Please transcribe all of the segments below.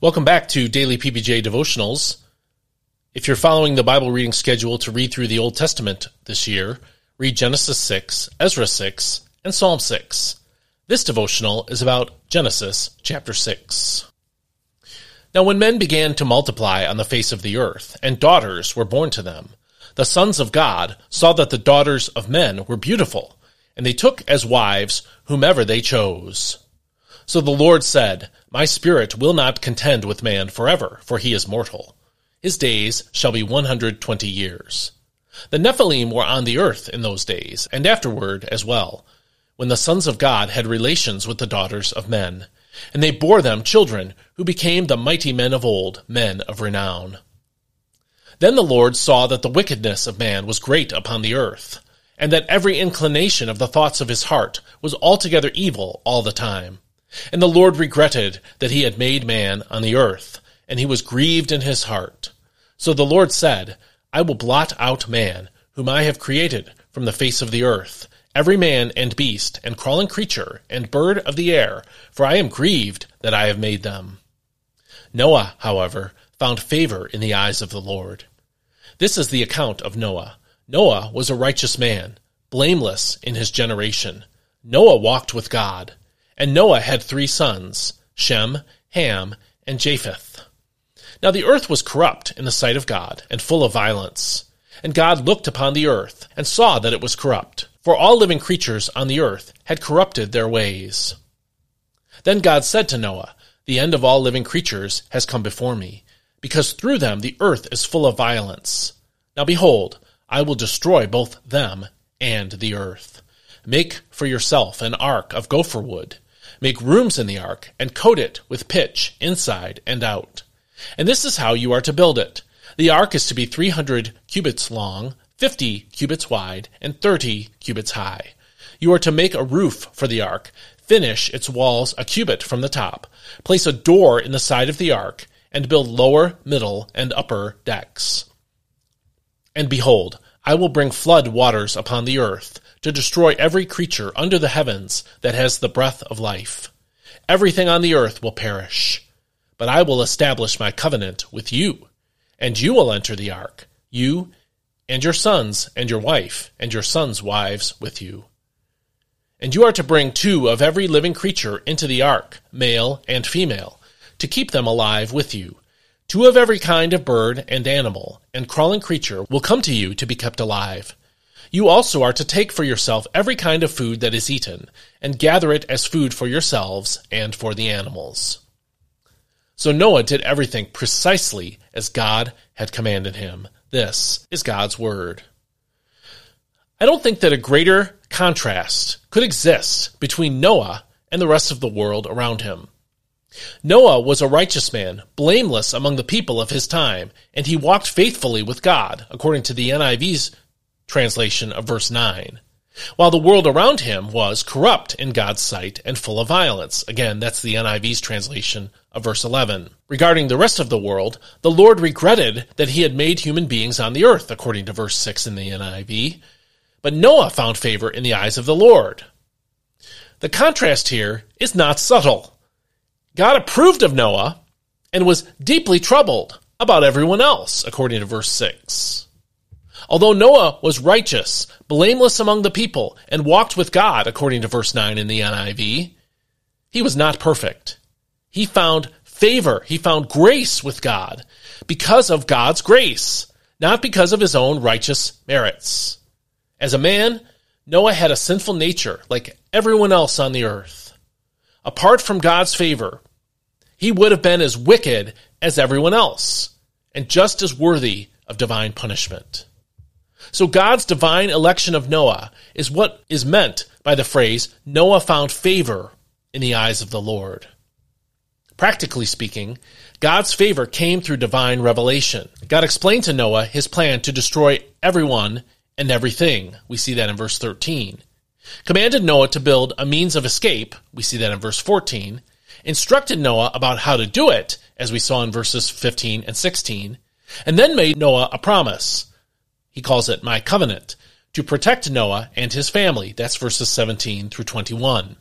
Welcome back to Daily PBJ Devotionals. If you're following the Bible reading schedule to read through the Old Testament this year, read Genesis 6, Ezra 6, and Psalm 6. This devotional is about Genesis chapter 6. Now, when men began to multiply on the face of the earth, and daughters were born to them, the sons of God saw that the daughters of men were beautiful, and they took as wives whomever they chose. So the Lord said, My spirit will not contend with man forever, for he is mortal. His days shall be one hundred twenty years. The Nephilim were on the earth in those days, and afterward as well, when the sons of God had relations with the daughters of men. And they bore them children, who became the mighty men of old, men of renown. Then the Lord saw that the wickedness of man was great upon the earth, and that every inclination of the thoughts of his heart was altogether evil all the time. And the Lord regretted that he had made man on the earth, and he was grieved in his heart. So the Lord said, I will blot out man, whom I have created from the face of the earth, every man and beast, and crawling creature, and bird of the air, for I am grieved that I have made them. Noah, however, found favor in the eyes of the Lord. This is the account of Noah. Noah was a righteous man, blameless in his generation. Noah walked with God. And Noah had three sons, Shem, Ham, and Japheth. Now the earth was corrupt in the sight of God, and full of violence. And God looked upon the earth, and saw that it was corrupt, for all living creatures on the earth had corrupted their ways. Then God said to Noah, The end of all living creatures has come before me, because through them the earth is full of violence. Now behold, I will destroy both them and the earth. Make for yourself an ark of gopher wood Make rooms in the ark and coat it with pitch inside and out. And this is how you are to build it. The ark is to be 300 cubits long, 50 cubits wide, and 30 cubits high. You are to make a roof for the ark, finish its walls a cubit from the top, place a door in the side of the ark, and build lower, middle, and upper decks. And behold, I will bring flood waters upon the earth, to destroy every creature under the heavens that has the breath of life. Everything on the earth will perish. But I will establish my covenant with you, and you will enter the ark, you and your sons and your wife and your sons' wives with you. And you are to bring two of every living creature into the ark, male and female, to keep them alive with you. Two of every kind of bird and animal and crawling creature will come to you to be kept alive. You also are to take for yourself every kind of food that is eaten, and gather it as food for yourselves and for the animals. So Noah did everything precisely as God had commanded him. This is God's word. I don't think that a greater contrast could exist between Noah and the rest of the world around him. Noah was a righteous man, blameless among the people of his time, and he walked faithfully with God, according to the NIV's translation of verse 9. While the world around him was corrupt in God's sight and full of violence. Again, that's the NIV's translation of verse 11. Regarding the rest of the world, the Lord regretted that he had made human beings on the earth, according to verse 6 in the NIV. But Noah found favor in the eyes of the Lord. The contrast here is not subtle. God approved of Noah and was deeply troubled about everyone else, according to verse 6. Although Noah was righteous, blameless among the people, and walked with God, according to verse 9 in the NIV, he was not perfect. He found favor, he found grace with God because of God's grace, not because of his own righteous merits. As a man, Noah had a sinful nature like everyone else on the earth. Apart from God's favor, he would have been as wicked as everyone else and just as worthy of divine punishment. So God's divine election of Noah is what is meant by the phrase, Noah found favor in the eyes of the Lord. Practically speaking, God's favor came through divine revelation. God explained to Noah his plan to destroy everyone and everything. We see that in verse 13. Commanded Noah to build a means of escape. We see that in verse 14. Instructed Noah about how to do it, as we saw in verses 15 and 16. And then made Noah a promise he calls it my covenant, to protect Noah and his family. That's verses 17 through 21.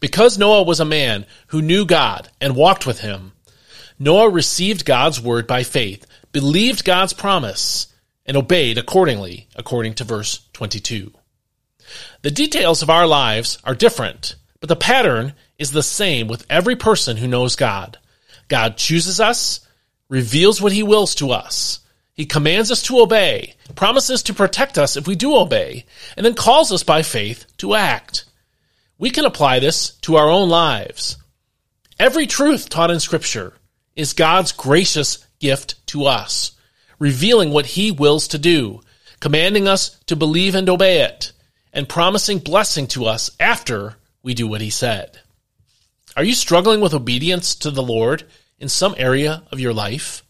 Because Noah was a man who knew God and walked with him, Noah received God's word by faith, believed God's promise, and obeyed accordingly, according to verse 22. The details of our lives are different, but the pattern is the same with every person who knows God. God chooses us, reveals what he wills to us. He commands us to obey, promises to protect us if we do obey, and then calls us by faith to act. We can apply this to our own lives. Every truth taught in Scripture is God's gracious gift to us, revealing what He wills to do, commanding us to believe and obey it, and promising blessing to us after we do what He said. Are you struggling with obedience to the Lord in some area of your life?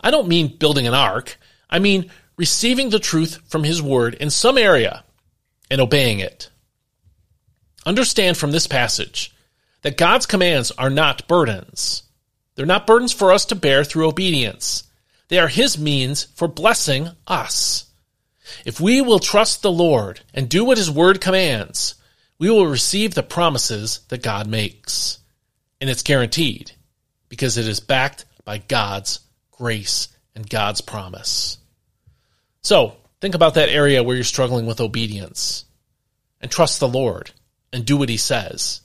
I don't mean building an ark. I mean receiving the truth from His Word in some area and obeying it. Understand from this passage that God's commands are not burdens. They're not burdens for us to bear through obedience. They are His means for blessing us. If we will trust the Lord and do what His Word commands, we will receive the promises that God makes. And it's guaranteed because it is backed by God's grace and God's promise. So, think about that area where you're struggling with obedience and trust the Lord and do what He says,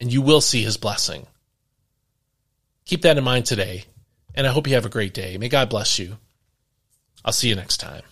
and you will see His blessing. Keep that in mind today, and I hope you have a great day. May God bless you. I'll see you next time.